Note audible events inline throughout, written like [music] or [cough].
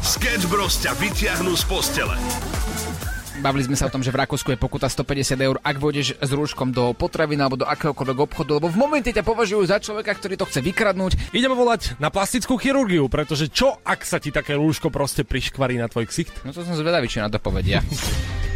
Sketch Bros ťa vyťahnú z postele. Bavili sme sa o tom, že v Rakúsku je pokuta 150 eur, ak vôjdeš s rúškom do potraviny alebo do akéhokoľvek obchodu, lebo v momente ťa považujú za človeka, ktorý to chce vykradnúť. Ideme volať na plastickú chirurgiu, pretože čo, ak sa ti také rúško proste priškvarí na tvoj ksicht? No to som zvedavý, či na to povedia. [laughs]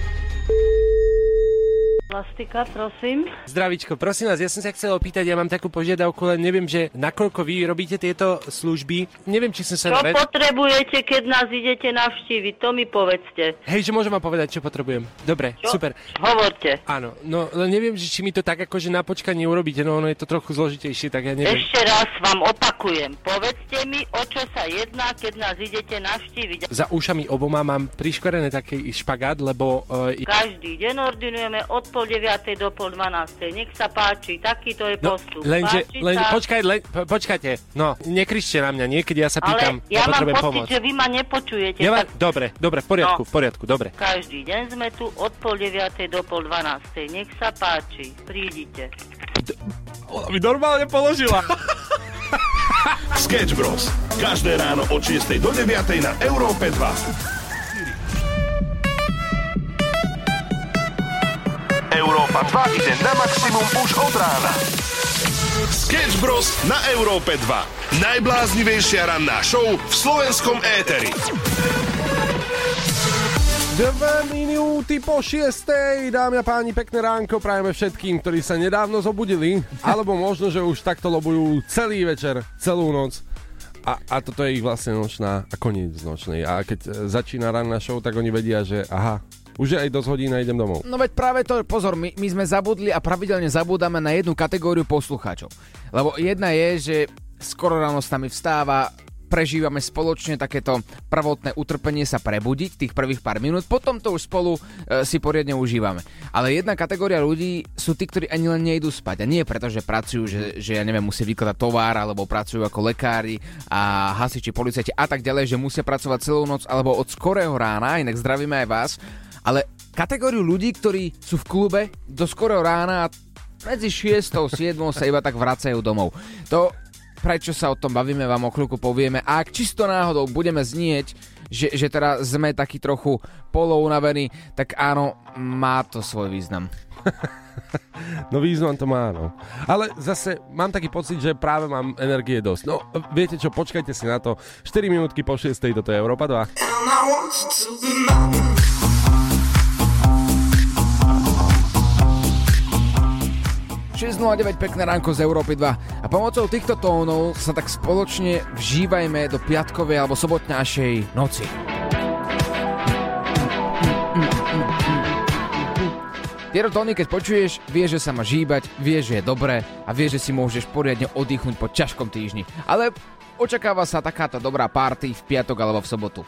Plastika, prosím. Zdravičko, prosím vás, ja som sa chcel opýtať, ja mám takú požiadavku, len neviem, že nakoľko vy robíte tieto služby. Neviem, či som sa... Čo red- potrebujete, keď nás idete navštíviť? To mi povedzte. Hej, že môžem vám povedať, čo potrebujem. Dobre, Čo? super. Hovorte. Áno, no len neviem, že či mi to tak akože na počkanie urobíte, no ono je to trochu zložitejšie, tak ja neviem. Ešte raz vám opakujem. Povedzte mi, o čo sa jedná, keď nás idete navštíviť. Za ušami oboma mám priškvarené taký špagát, lebo... Uh, Každý deň ordinujeme od pol deviatej do pol dvanástej. Nech sa páči, takýto je no, postup. lenže, Páči sa? počkaj, len, po, počkajte, no, nekričte na mňa, niekedy ja sa pýtam, Ale ja mám potrebujem pocit, pomoc. že vy ma nepočujete. Ja vám, tak dobre, dobre, v poriadku, No. v poriadku, dobre. Každý deň sme tu od pol deviatej do pol dvanástej. Nech sa páči, prídite. Ona mi normálne položila. [laughs] Sketch Bros. Každé ráno od 6 do 9 na Európe 2. Európa 2 ide na maximum už od rána. Sketch Bros. na Európe 2. Najbláznivejšia ranná show v slovenskom éteri. Dve minúty po šiestej, dámy a páni, pekné ránko prajeme všetkým, ktorí sa nedávno zobudili, alebo možno, že už takto lobujú celý večer, celú noc. A, a toto je ich vlastne nočná a koniec nočnej. A keď e, začína ranná show, tak oni vedia, že aha, už je aj dosť hodín a idem domov. No veď práve to, pozor, my, my sme zabudli a pravidelne zabúdame na jednu kategóriu poslucháčov. Lebo jedna je, že skoro ráno s nami vstáva, prežívame spoločne takéto prvotné utrpenie sa prebudiť tých prvých pár minút, potom to už spolu e, si poriadne užívame. Ale jedna kategória ľudí sú tí, ktorí ani len nejdú spať. A nie preto, že pracujú, že, že ja neviem, musia vykladať tovar, alebo pracujú ako lekári a hasiči, policajti a tak ďalej, že musia pracovať celú noc alebo od skorého rána, inak zdravíme aj vás. Ale kategóriu ľudí, ktorí sú v klube do skorého rána a medzi 6 a 7 sa iba tak vracajú domov. To prečo sa o tom bavíme, vám o chvíľku povieme. A ak čisto náhodou budeme znieť, že, že teda sme takí trochu polounavení, tak áno, má to svoj význam. [laughs] No význam to má, no. Ale zase mám taký pocit, že práve mám energie dosť. No, viete čo, počkajte si na to. 4 minútky po 6. toto je Európa 2. 6.09, pekné ránko z Európy 2. A pomocou týchto tónov sa tak spoločne vžívajme do piatkovej alebo sobotňajšej noci. Tieto tóny, keď počuješ, vieš, že sa má žíbať, vieš, že je dobré a vieš, že si môžeš poriadne oddychnúť po ťažkom týždni. Ale očakáva sa takáto dobrá party v piatok alebo v sobotu.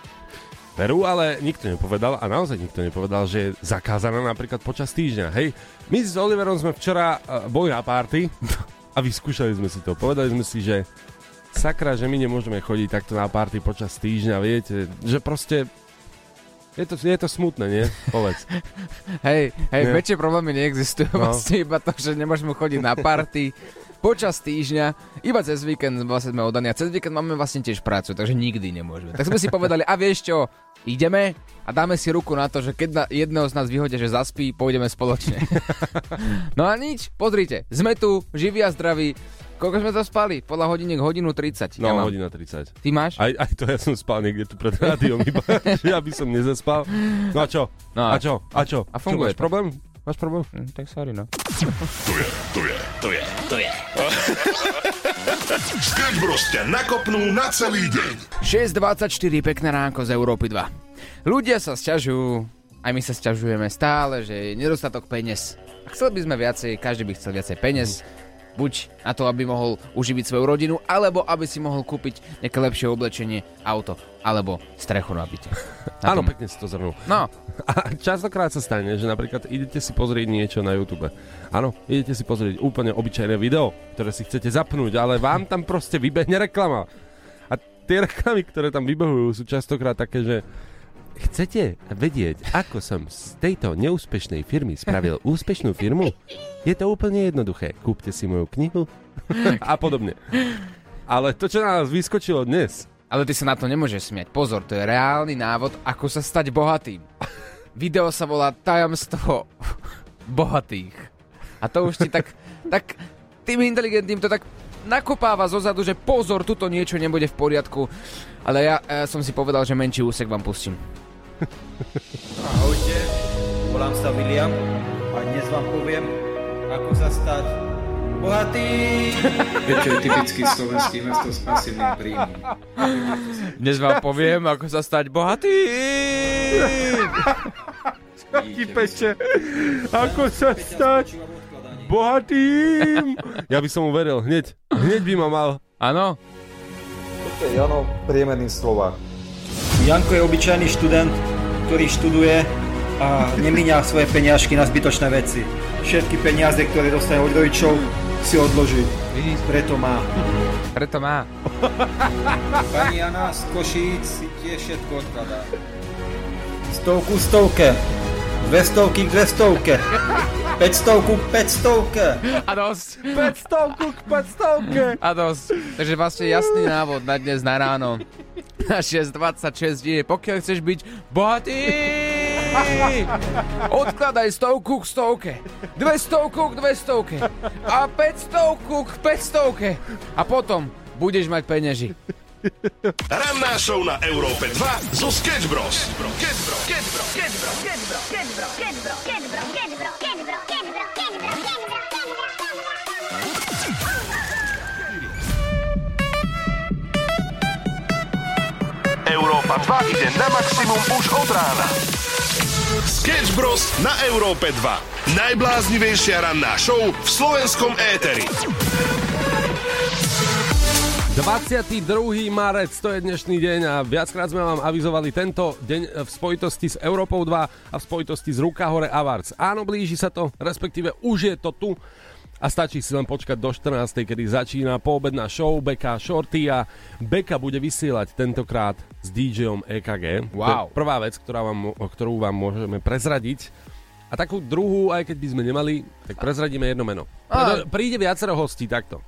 Veru, ale nikto nepovedal a naozaj nikto nepovedal, že je zakázaná napríklad počas týždňa. Hej, my s Oliverom sme včera uh, boli na party [laughs] a vyskúšali sme si to. Povedali sme si, že sakra, že my nemôžeme chodiť takto na party počas týždňa, viete, že proste je to, je to smutné, nie? Povedz. [laughs] Hej, hej, Nie. väčšie problémy neexistujú, no. vlastne iba to, že nemôžeme chodiť na party počas týždňa, iba cez víkend vlastne sme oddaní a cez víkend máme vlastne tiež prácu, takže nikdy nemôžeme. Tak sme si povedali, a vieš čo, ideme a dáme si ruku na to, že keď na jedného z nás vyhodia, že zaspí, pôjdeme spoločne. [laughs] no a nič, pozrite, sme tu, živí a zdraví. Koľko sme to spali? Podľa hodiniek hodinu 30. No, ja mám. hodina 30. Ty máš? Aj, aj to ja som spal niekde tu pred rádiom, iba, [laughs] že aby som nezaspal. No a čo? No a čo? A čo? A funguje Čo, máš to. problém? Máš problém? Hm, tak sorry, no. To je, to je, to je, to je. Sketch Bros ťa nakopnú na celý deň. 6.24, pekné ránko z Európy 2. Ľudia sa sťažujú, aj my sa sťažujeme stále, že je nedostatok peniaz. A chceli by sme viacej, každý by chcel viacej peniaz. Buď na to, aby mohol uživiť svoju rodinu, alebo aby si mohol kúpiť nejaké lepšie oblečenie, auto, alebo strechu na byte. Áno, pekne si to zhrnul. No, A častokrát sa stane, že napríklad idete si pozrieť niečo na YouTube. Áno, idete si pozrieť úplne obyčajné video, ktoré si chcete zapnúť, ale vám tam proste vybehne reklama. A tie reklamy, ktoré tam vybehujú, sú častokrát také, že chcete vedieť, ako som z tejto neúspešnej firmy spravil [laughs] úspešnú firmu? Je to úplne jednoduché. Kúpte si moju knihu a podobne. Ale to, čo na nás vyskočilo dnes, Ale ty sa na to nemôžeš smiať. Pozor, to je reálny návod, ako sa stať bohatým. Video sa volá Tajomstvo [laughs] bohatých. A to už ti tak, tak tým inteligentným to tak nakopáva zo zadu, že pozor, tuto niečo nebude v poriadku. Ale ja, ja som si povedal, že menší úsek vám pustím. [laughs] Ahojte, volám sa William a dnes vám poviem, ako sa stať bohatý. [laughs] Čo je typický slovenský mesto s pasívnym príjmom. Dnes vám poviem, ako sa stať bohatý. Ti peče, ako sa stať bohatým. Ja by som mu veril, hneď, hneď by ma mal. Áno? Toto je Jano, priemerný Slovák. Janko je obyčajný študent, ktorý študuje a nemíňa svoje peniažky na zbytočné veci. Všetky peniaze, ktoré dostane od rodičov, si odloží. Vidíš? Preto má. Preto má. [laughs] Pani Jana z Košíc si tiež všetko odkladá. Stovku stovke. Dve stovky k dve stovke. 500 k 500. A dosť. 500 k 500 A dosť. Takže vlastne jasný návod na dnes na ráno. Na 6.26 je, pokiaľ chceš byť bohatý, [laughs] odkladaj stovku k stovke, dve stovku k dve stovke. A 500 k 500 a potom budeš mať peňaži. Ranná show na Európe 2 zo Sketch Bros. Sketch Bros. Sketch Bros. Európa 2 ide na maximum už od rána. Sketch Bros. na Európe 2. Najbláznivejšia ranná show v slovenskom éteri. 22. marec, to je dnešný deň a viackrát sme vám avizovali tento deň v spojitosti s Európou 2 a v spojitosti s Ruka Hore Awards. Áno, blíži sa to, respektíve už je to tu a stačí si len počkať do 14. kedy začína poobedná show Beka Shorty a Beka bude vysielať tentokrát s DJom EKG. To je Wow. prvá vec, ktorá vám, ktorú vám môžeme prezradiť. A takú druhú, aj keď by sme nemali, tak prezradíme jedno meno. A- Príde viacero hostí, takto.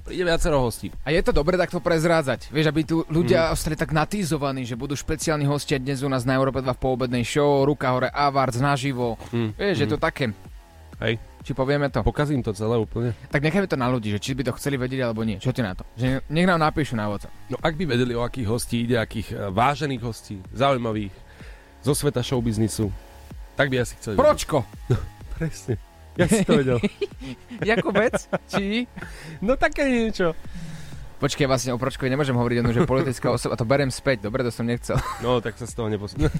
Príde viacero hostí. A je to dobre takto prezrádzať. Vieš, aby tu ľudia ostali tak natýzovaní, že budú špeciálni hostia dnes u nás na Európe 2 v poobednej show, Ruka hore Awards naživo. Vieš, je to také. Hej, Či povieme to? pokazím to celé úplne. Tak nechajme to na ľudí, že či by to chceli vedieť alebo nie. Čo ty na to? Že nech nám napíšu na WhatsApp. No ak by vedeli, o akých hostí ide, akých eh, vážených hostí, zaujímavých, zo sveta showbiznisu, tak by asi chceli. vedieť. Pročko! Presne. Jak si to vedel? [laughs] Jakobec? Či? No také niečo. Počkej, vlastne o Pročkovi nemôžem hovoriť jednu, že politická [laughs] osoba, to berem späť, dobre, to som nechcel. No, tak sa z toho neposunú.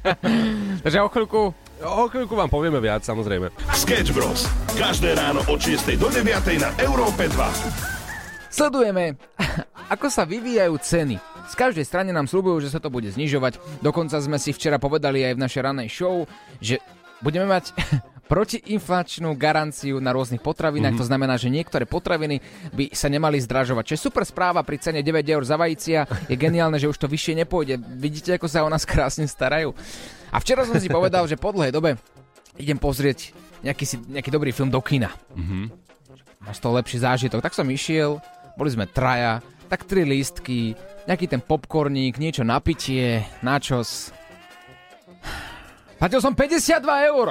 [laughs] Takže o chvíľku o chvíľku vám povieme viac, samozrejme. Sketch Bros. Každé ráno od 6 do 9 na Európe 2. Sledujeme, [laughs] ako sa vyvíjajú ceny. Z každej strany nám slúbujú, že sa to bude znižovať. Dokonca sme si včera povedali aj v našej ranej show, že budeme mať [laughs] protiinflačnú garanciu na rôznych potravinách. Mm-hmm. To znamená, že niektoré potraviny by sa nemali zdražovať. Čo je super správa pri cene 9 eur za vajícia. Je geniálne, že už to vyššie nepôjde. Vidíte, ako sa o nás krásne starajú. A včera som si povedal, že po dlhej dobe idem pozrieť nejaký, si, nejaký dobrý film do kina máš to lepší zážitok. Tak som išiel, boli sme traja, tak tri lístky, nejaký ten popcorník, niečo na pitie, načos. Platil som 52 eur.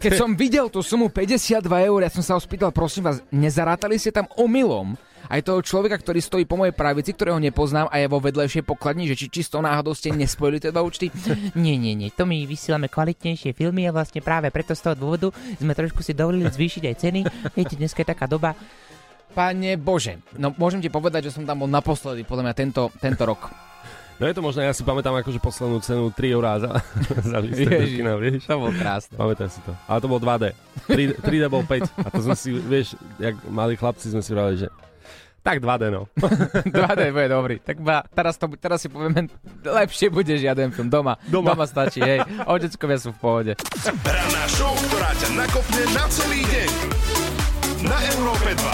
Keď som videl tú sumu 52 eur, ja som sa ho spýtal, prosím vás, nezarátali ste tam omylom aj toho človeka, ktorý stojí po mojej pravici, ktorého nepoznám a je vo vedlejšej pokladni, že či čisto náhodou ste nespojili tie dva účty. [laughs] Nie, nie, nie, to my vysielame kvalitnejšie filmy a vlastne práve preto z toho dôvodu sme trošku si dovolili zvýšiť aj ceny. Viete, dneska je taká doba, Pane Bože, no môžem ti povedať, že som tam bol naposledy, podľa mňa tento, tento rok. No je to možné, ja si pamätám akože poslednú cenu 3 eurá za, [laughs] za Ježiš. kina, vieš? To bol krásne. Pamätám si to. Ale to bol 2D. 3, 3D bol 5. A to sme si, vieš, jak malí chlapci sme si vrali, že tak 2D no. [laughs] 2D bude dobrý. Tak ba, teraz, to, teraz si povieme, lepšie bude žiaden film doma. Doma. Doma stačí, hej. Oteckovia sú v pohode. Ranná show, ktorá ťa nakopne na celý deň. Na Európe 2. 2,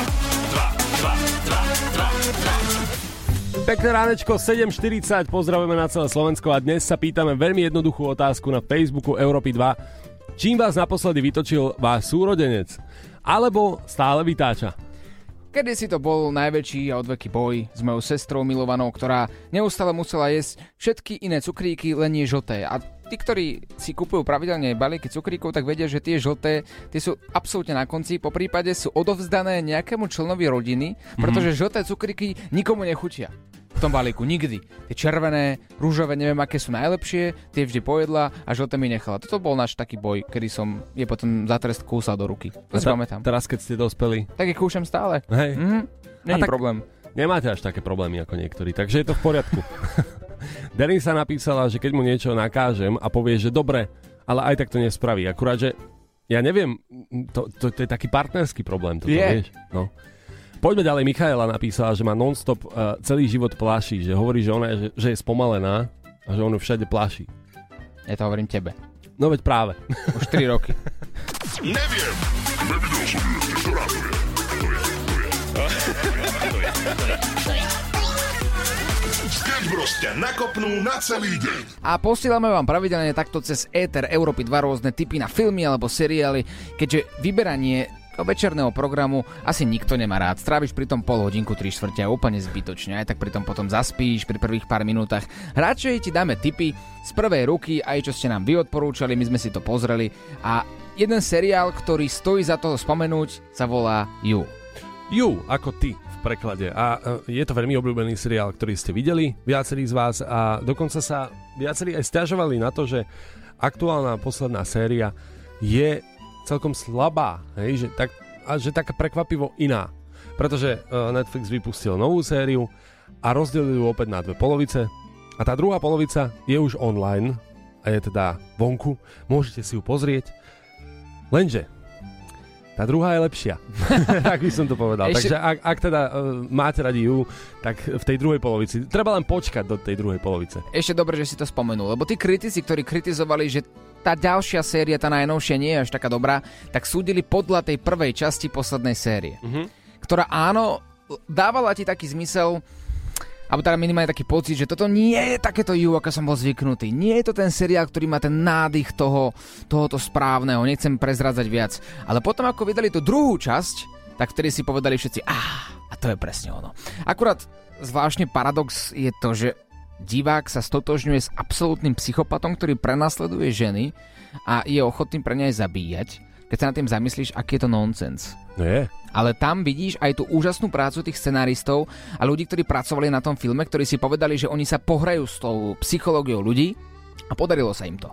2, 2, 2, 2. Pekné ránečko, 7.40, pozdravujeme na celé Slovensko a dnes sa pýtame veľmi jednoduchú otázku na Facebooku Európy 2. Čím vás naposledy vytočil váš súrodenec? Alebo stále vytáča? Kedy si to bol najväčší a odveký boj s mojou sestrou milovanou, ktorá neustále musela jesť všetky iné cukríky, len nie žlté. A tí, ktorí si kupujú pravidelne balíky cukríkov, tak vedia, že tie žlté tie sú absolútne na konci, po prípade sú odovzdané nejakému členovi rodiny, pretože žlté cukríky nikomu nechutia v tom balíku, nikdy. Tie červené, rúžové, neviem aké sú najlepšie, tie vždy pojedla a žlté mi nechala. Toto bol náš taký boj, kedy som je potom za trest kúsal do ruky. To si pamätám. Teraz, keď ste dospeli, Tak ich kúšam stále. hej, Mhm. Není tak- problém. nemáte až také problémy ako niektorí, takže je to v poriadku. [laughs] Denisa napísala, že keď mu niečo nakážem a povie, že dobre, ale aj tak to nespraví. Akurát, že ja neviem, to, to, to je taký partnerský problém. Toto, Je. vieš? No. Poďme ďalej, Michaela napísala, že má non-stop uh, celý život pláši, že hovorí, že ona je, že, že je spomalená a že on ju všade pláši. Ja to hovorím tebe. No veď práve. Už 4 roky. [laughs] Neviem. Nevidel som ju ešte, ktorá to je. To je, to je. To je, to je. Sketch Bros ťa nakopnú na celý deň. A posielame vám pravidelne takto cez Ether Európy dva rôzne typy na filmy alebo seriály, keďže vyberanie večerného programu asi nikto nemá rád. Stráviš pri tom pol hodinku, 3 štvrte úplne zbytočne. Aj tak pri tom potom zaspíš pri prvých pár minútach. Radšej ti dáme tipy z prvej ruky, aj čo ste nám vy odporúčali, my sme si to pozreli. A jeden seriál, ktorý stojí za toho spomenúť, sa volá You. You, ako ty v preklade. A e, je to veľmi obľúbený seriál, ktorý ste videli, viacerí z vás, a dokonca sa viacerí aj stiažovali na to, že aktuálna posledná séria je celkom slabá, hej, že, tak, a že taká prekvapivo iná. Pretože e, Netflix vypustil novú sériu a rozdelil ju opäť na dve polovice. A tá druhá polovica je už online a je teda vonku. Môžete si ju pozrieť. Lenže tá druhá je lepšia. [laughs] tak by som to povedal. Ešte- Takže ak, ak teda uh, máte radi ju, tak v tej druhej polovici. Treba len počkať do tej druhej polovice. Ešte dobre, že si to spomenul, lebo tí kritici, ktorí kritizovali, že tá ďalšia séria, tá najnovšia, nie je až taká dobrá, tak súdili podľa tej prvej časti poslednej série. Mhm. Ktorá áno, dávala ti taký zmysel, alebo teda minimálne taký pocit, že toto nie je takéto ju, ako som bol zvyknutý. Nie je to ten seriál, ktorý má ten nádych toho, tohoto správneho, nechcem prezrádzať viac. Ale potom, ako vydali tú druhú časť, tak vtedy si povedali všetci, ah, a to je presne ono. Akurát zvláštne paradox je to, že divák sa stotožňuje s absolútnym psychopatom, ktorý prenasleduje ženy a je ochotný pre ne aj zabíjať. Keď sa nad tým zamyslíš, aký je to nonsens. No je. Ale tam vidíš aj tú úžasnú prácu tých scenaristov a ľudí, ktorí pracovali na tom filme, ktorí si povedali, že oni sa pohrajú s tou psychológiou ľudí a podarilo sa im to.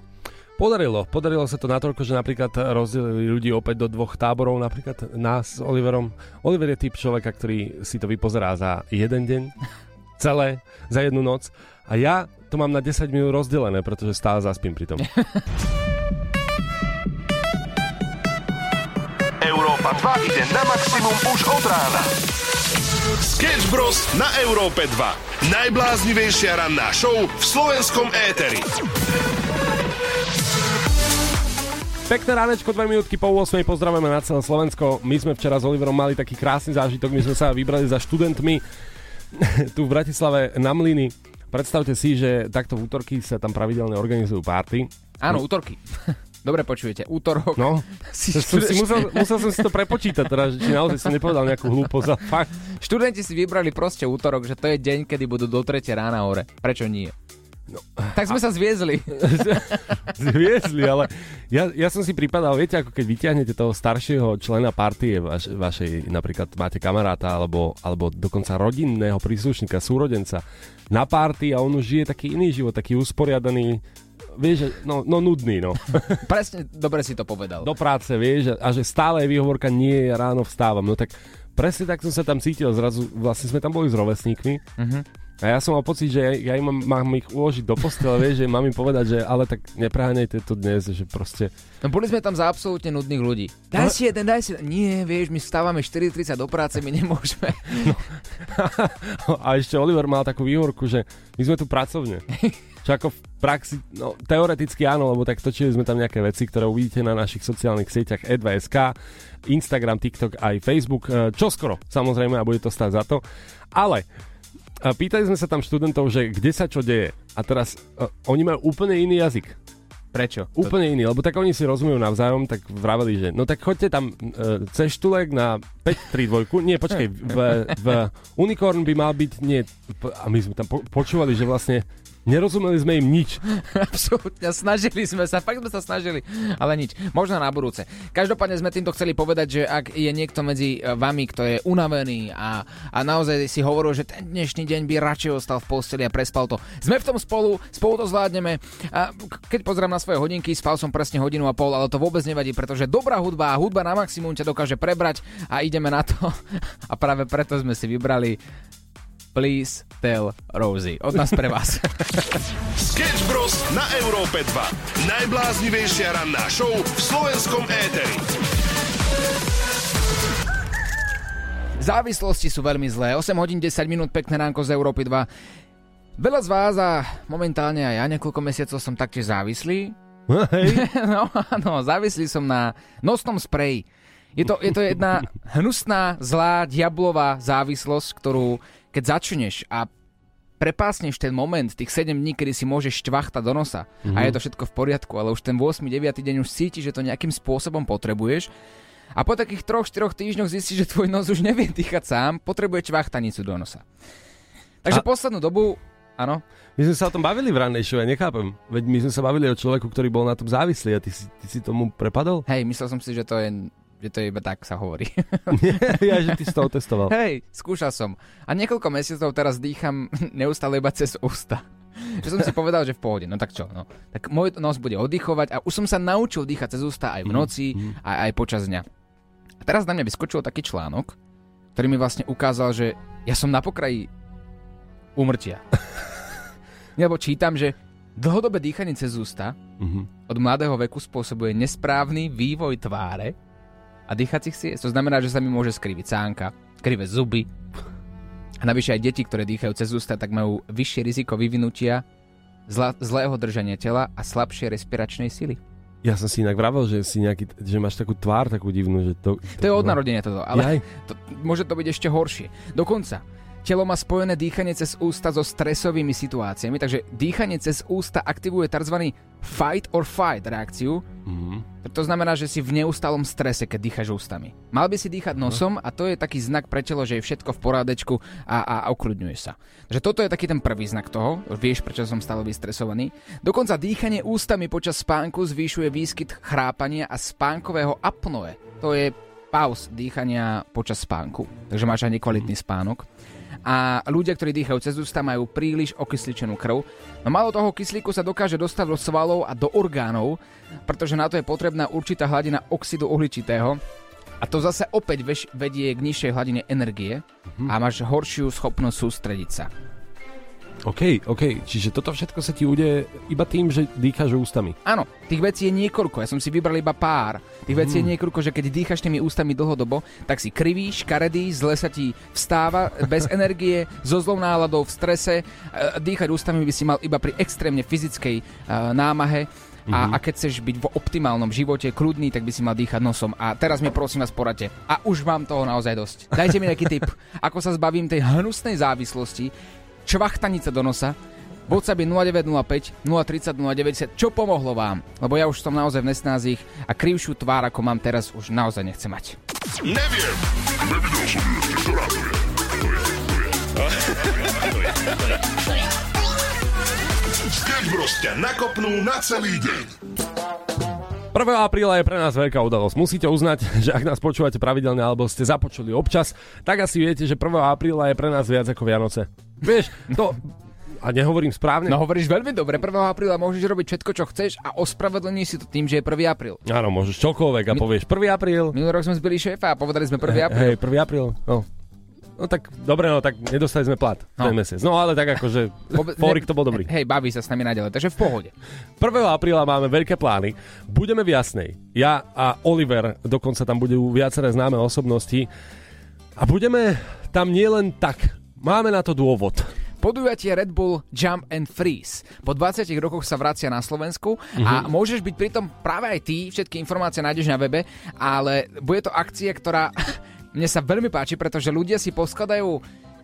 Podarilo. Podarilo sa to natoľko, že napríklad rozdelili ľudí opäť do dvoch táborov, napríklad nás s Oliverom. Oliver je typ človeka, ktorý si to vypozerá za jeden deň, [laughs] celé, za jednu noc. A ja to mám na 10 minút rozdelené, pretože stále zaspím pri tom. [laughs] Európa 2 ide na maximum už od rána. Sketch Bros. na Európe 2. Najbláznivejšia ranná show v slovenskom éteri. Pekné ránečko, 2 minútky po 8. Pozdravujeme na celé Slovensko. My sme včera s Oliverom mali taký krásny zážitok. My sme sa vybrali za študentmi [laughs] tu v Bratislave na Mlyny. Predstavte si, že takto v útorky sa tam pravidelne organizujú párty. Áno, útorky. Dobre počujete, útorok. No, [laughs] Si som si musel, musel som si to prepočítať teraz, či naozaj som nepovedal nejakú hlúposť, fakt. Študenti si vybrali proste útorok, že to je deň, kedy budú do 3 rána hore. Prečo nie? No. Tak sme sa zviezli. [laughs] Zviezli, ale ja, ja som si pripadal, viete, ako keď vyťahnete toho staršieho člena partie vaš, vašej, napríklad máte kamaráta alebo, alebo dokonca rodinného príslušníka, súrodenca na party a on už žije taký iný život, taký usporiadaný, vieš, no, no nudný, no. [laughs] Presne, dobre si to povedal. Do práce, vieš, a že stále je výhovorka nie, ja ráno vstávam, no tak presne tak som sa tam cítil, zrazu vlastne sme tam boli s rovesníkmi Mhm. A ja som mal pocit, že ja, ja im mám, mám ich uložiť do postele, vieš, že mám im povedať, že ale tak nepreháňajte to dnes, že proste No boli sme tam za absolútne nudných ľudí. Daj si jeden, daj si. Nie, vieš, my vstávame 4.30 do práce, my nemôžeme. [laughs] a ešte Oliver mal takú výhovorku, že my sme tu pracovne. Čo ako v praxi, no teoreticky áno, lebo tak točili sme tam nejaké veci, ktoré uvidíte na našich sociálnych sieťach E e2.sk, Instagram, TikTok aj Facebook, e, čoskoro samozrejme a bude to stáť za to. Ale pýtali sme sa tam študentov, že kde sa čo deje. A teraz uh, oni majú úplne iný jazyk. Prečo? Úplne iný, lebo tak oni si rozumejú navzájom, tak vraveli, že no tak choďte tam uh, cez štulek na 5-3-2, nie, počkej, v, v Unicorn by mal byť, nie, a my sme tam po- počúvali, že vlastne nerozumeli sme im nič. [laughs] Absolútne, snažili sme sa, fakt sme sa snažili, ale nič. Možno na budúce. Každopádne sme týmto chceli povedať, že ak je niekto medzi e, vami, kto je unavený a, a naozaj si hovoril, že ten dnešný deň by radšej ostal v posteli a prespal to. Sme v tom spolu, spolu to zvládneme. A keď pozriem na svoje hodinky, spal som presne hodinu a pol, ale to vôbec nevadí, pretože dobrá hudba a hudba na maximum ťa dokáže prebrať a ideme na to. [laughs] A práve preto sme si vybrali Please Tell Rosie. Od nás pre vás. [laughs] Sketch Bros. na Európe 2. Najbláznivejšia ranná show v slovenskom éteri. Závislosti sú veľmi zlé. 8 hodín 10 minút, pekné ránko z Európy 2. Veľa z vás a momentálne aj ja niekoľko mesiacov som taktiež závislý. Hej. [laughs] No áno, závislý som na nosnom spreji. Je to, je to jedna hnusná, zlá, diablová závislosť, ktorú keď začneš a prepásneš ten moment, tých 7 dní, kedy si môžeš štvachta do nosa mm-hmm. a je to všetko v poriadku, ale už ten 8. 9. deň už cítiš, že to nejakým spôsobom potrebuješ a po takých 3-4 týždňoch zistíš, že tvoj nos už nevie dýchať sám, potrebuje čvachtanicu do nosa. Takže a... poslednú dobu, áno, My sme sa o tom bavili v rannej show, ja nechápem. Veď my sme sa bavili o človeku, ktorý bol na tom závislý a ty si, ty si tomu prepadol? hej, myslel som si, že to je, že to je iba tak sa hovorí. [laughs] ja, že ty si to otestoval. Hej, skúšal som. A niekoľko mesiacov teraz dýcham [laughs] neustále iba cez ústa. Že som si povedal, že v pohode, no tak čo, no. Tak môj nos bude oddychovať a už som sa naučil dýchať cez ústa aj v noci, aj, aj počas dňa. A teraz na mňa vyskočil taký článok, ktorý mi vlastne ukázal, že ja som na pokraji úmrtia. Lebo čítam, že dlhodobé dýchanie cez ústa Mhm. od mladého veku spôsobuje nesprávny vývoj tváre a dýchacích ciest. To znamená, že sa mi môže skriviť sánka, krivé zuby. A navyše aj deti, ktoré dýchajú cez ústa, tak majú vyššie riziko vyvinutia zla, zlého držania tela a slabšie respiračnej sily. Ja som si inak vravel, že, si nejaký, že máš takú tvár takú divnú, že to... To je od narodenia toto, Jaj. ale to, môže to byť ešte horšie. Dokonca, telo má spojené dýchanie cez ústa so stresovými situáciami, takže dýchanie cez ústa aktivuje tzv. fight or fight reakciu. Mhm. To znamená, že si v neustálom strese, keď dýchaš ústami. Mal by si dýchať nosom a to je taký znak pre telo, že je všetko v porádečku a, a, ukľudňuješ sa. Takže toto je taký ten prvý znak toho, vieš, prečo som stále vystresovaný. Dokonca dýchanie ústami počas spánku zvýšuje výskyt chrápania a spánkového apnoe. To je pauz dýchania počas spánku. Takže máš aj nekvalitný spánok. A ľudia, ktorí dýchajú cez ústa, majú príliš okysličenú krv. No málo toho kyslíku sa dokáže dostať do svalov a do orgánov, pretože na to je potrebná určitá hladina oxidu uhličitého. A to zase opäť vedie k nižšej hladine energie a máš horšiu schopnosť sústrediť sa. OK, OK, čiže toto všetko sa ti udeje iba tým, že dýcháš ústami. Áno, tých vecí je niekoľko, ja som si vybral iba pár. Tých vecí je niekoľko, že keď dýchaš tými ústami dlhodobo, tak si krivý, škaredý, zle sa ti vstáva, bez [laughs] energie, so zlou náladou, v strese. E, Dýchať ústami by si mal iba pri extrémne fyzickej e, námahe. A, a keď chceš byť v optimálnom živote kľudný, tak by si mal dýchať nosom. A teraz mi prosím vás poradte. A už mám toho naozaj dosť. Dajte mi nejaký tip, [laughs] ako sa zbavím tej hnusnej závislosti, čvachtanica do nosa, WhatsApp je 0905 030 090. Čo pomohlo vám? Lebo ja už som naozaj v nesnázích a krivšiu tvár, ako mám teraz, už naozaj nechcem mať. Neviem. Sketch Bros ťa nakopnú na celý deň. 1. apríla je pre nás veľká udalosť. Musíte uznať, [laughs] že ak nás počúvate pravidelne alebo ste započuli občas, tak asi viete, že 1. apríla je pre nás viac ako Vianoce. Vieš, to... A nehovorím správne? No hovoríš veľmi dobre, 1. apríla môžeš robiť všetko, čo chceš a ospravedlní si to tým, že je 1. apríl. Áno, môžeš čokoľvek a povieš 1. apríl. Minulý rok sme zbili šéfa a povedali sme 1. apríl. Hej, 1. apríl. No. No tak, dobre, no tak nedostali sme plat no. ten mesiac. No ale tak akože, [laughs] Fórik to bol dobrý. Hej, baví sa s nami naďalej, takže v pohode. 1. apríla máme veľké plány. Budeme v Jasnej. Ja a Oliver, dokonca tam budú viaceré známe osobnosti. A budeme tam nielen tak. Máme na to dôvod. Podujatie Red Bull Jump and Freeze. Po 20 rokoch sa vracia na Slovensku a môžeš byť pritom práve aj ty, všetky informácie nájdeš na webe, ale bude to akcia, ktorá mne sa veľmi páči, pretože ľudia si poskladajú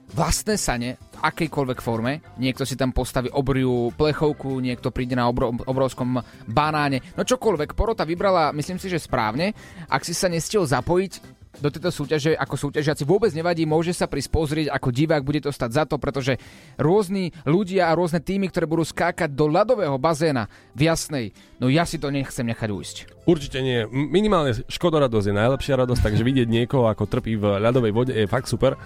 vlastné sane v akejkoľvek forme. Niekto si tam postaví obriu plechovku, niekto príde na obro, obrovskom banáne. No čokoľvek, porota vybrala, myslím si, že správne. Ak si sa nestiel zapojiť, do tejto súťaže ako súťažiaci vôbec nevadí, môže sa prísť pozrieť ako divák, bude to stať za to, pretože rôzni ľudia a rôzne týmy, ktoré budú skákať do ľadového bazéna v jasnej, no ja si to nechcem nechať ujsť. Určite nie. Minimálne škodoradosť je najlepšia radosť, takže vidieť niekoho, ako trpí v ľadovej vode je fakt super.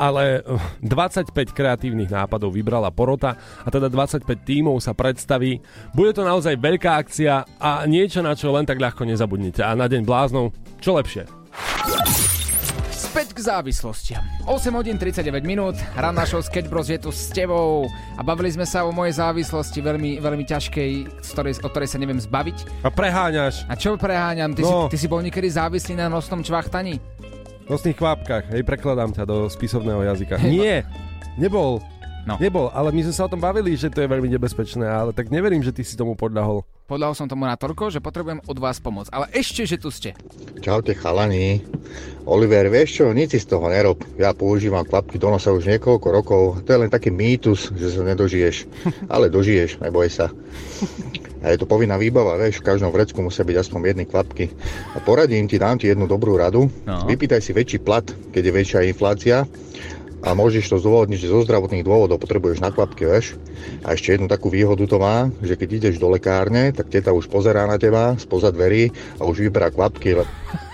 Ale uh, 25 kreatívnych nápadov vybrala porota a teda 25 tímov sa predstaví. Bude to naozaj veľká akcia a niečo, na čo len tak ľahko nezabudnete. A na deň bláznov, čo lepšie? Späť k závislostiam. 8 hodín 39 minút, ranná show Sketch Bros je tu s tebou a bavili sme sa o mojej závislosti veľmi, veľmi ťažkej, z ktorej, o ktorej sa neviem zbaviť. A preháňaš A čo preháňam? Ty, No. si, ty si bol niekedy závislý na nosnom čvachtani? v nosných kvapkách. Hej, prekladám ťa do spisovného jazyka. Nie, nebol. No. Nebol, ale my sme sa o tom bavili, že to je veľmi nebezpečné, ale tak neverím, že ty si tomu podľahol. Podľahol som tomu na toľko, že potrebujem od vás pomoc. Ale ešte, že tu ste. Čaute chalani. Oliver, vieš čo, nič si z toho nerob. Ja používam klapky do nosa už niekoľko rokov. To je len taký mýtus, že sa nedožiješ. [laughs] Ale dožiješ, neboj sa. A je to povinná výbava, vieš, v každom vrecku musia byť aspoň jedny klapky. A poradím ti, dám ti jednu dobrú radu. No. Vypýtaj si väčší plat, keď je väčšia inflácia. A môžeš to zdôvodniť, že zo zdravotných dôvodov potrebuješ na klapky, vieš. A ešte jednu takú výhodu to má, že keď ideš do lekárne, tak teta už pozerá na teba spoza dverí a už vyberá klapky, le-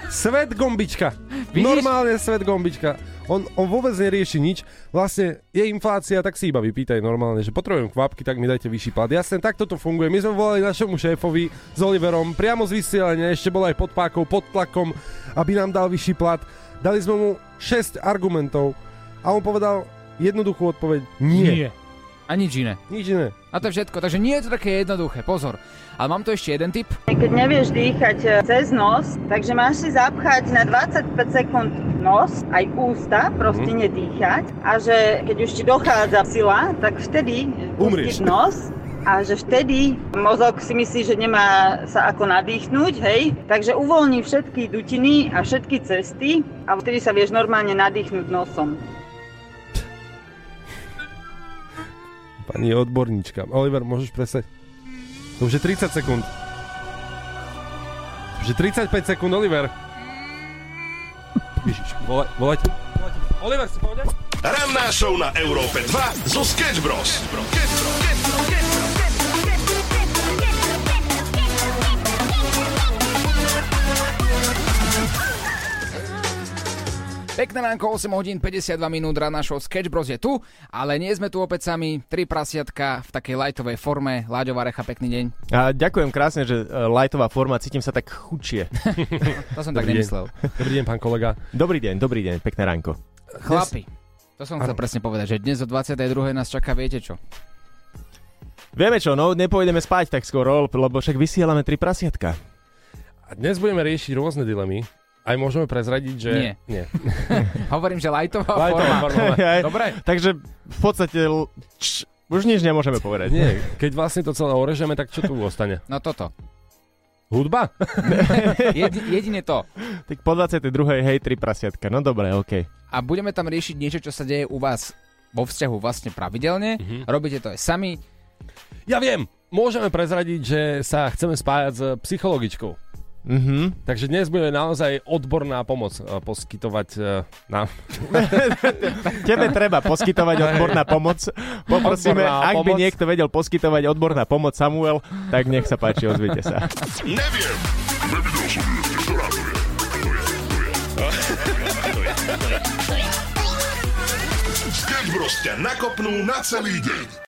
Svet gombička. Vidíš? Normálne svet gombička. On, on vôbec nerieši nič. Vlastne je inflácia, tak si iba vypýtaj normálne, že potrebujem kvapky, tak mi dajte vyšší plat. Jasne, takto to funguje. My sme volali našemu šéfovi s Oliverom priamo z vysielania, ešte bol aj pod pákou, pod tlakom, aby nám dal vyšší plat. Dali sme mu 6 argumentov a on povedal jednoduchú odpoveď. Nie. A nič iné. Nič iné. A to je všetko. Takže nie je to také jednoduché. Pozor. Ale mám tu ešte jeden tip. Keď nevieš dýchať e, cez nos, takže máš si zapchať na 25 sekúnd nos, aj ústa, proste nedýchať. A že keď už ti dochádza sila, tak vtedy Umrieš. nos a že vtedy mozog si myslí, že nemá sa ako nadýchnuť, hej? Takže uvoľní všetky dutiny a všetky cesty a vtedy sa vieš normálne nadýchnuť nosom. Pani odborníčka. Oliver, môžeš presať? To už je 30 sekúnd. To už je 35 sekúnd, Oliver. Ježiš, volaj, volajte. Oliver, si povedať? Ranná show na Európe 2 zo Sketch Bros. Pekné ránko, 8 hodín 52 minút, rána show Sketch Bros je tu, ale nie sme tu opäť sami, tri prasiatka v takej lightovej forme. Láďová Recha, pekný deň. A ďakujem krásne, že uh, lightová forma, cítim sa tak chudšie. [laughs] To som tak deň. nemyslel. Dobrý deň, pán kolega. Dobrý deň, dobrý deň, pekné ránko. Chlapi, to som chcel Áno. presne povedať, že dnes o 22. nás čaká, viete čo? Vieme čo, no nepôjdeme spať tak skoro, lebo však vysielame tri prasiatka. A dnes budeme riešiť rôzne dilemy. Aj môžeme prezradiť, že... Nie. Nie. [laughs] Hovorím, že lightová, Lightová forma. forma. [laughs] Dobre, Takže v podstate č, už nič nemôžeme povedať. Nie, keď vlastne to celé orežeme, tak čo tu ostane? no toto. Hudba? [laughs] Jedi, jedine to. Tak po 22. hej, tri prasiatka, no dobre, okej. A budeme tam riešiť niečo, čo sa deje u vás vo vzťahu vlastne pravidelne. Mhm. Robíte to aj sami. Ja viem. Môžeme prezradiť, že sa chceme spájať s psychologičkou. Mhm. Takže dnes budeme naozaj odborná pomoc eh, poskytovať eh, nám. [laughs] Tebe treba poskytovať odborná pomoc. Poprosíme, Odborná ak by pomoc. niekto vedel poskytovať odborná pomoc Samuel, tak nech sa páči, ozvite sa. Neviem. Nevidel som ju ešte. Ktorá to je? To je, to je. To je, to je, to je. Sketch Bros ťa nakopnú na celý deň.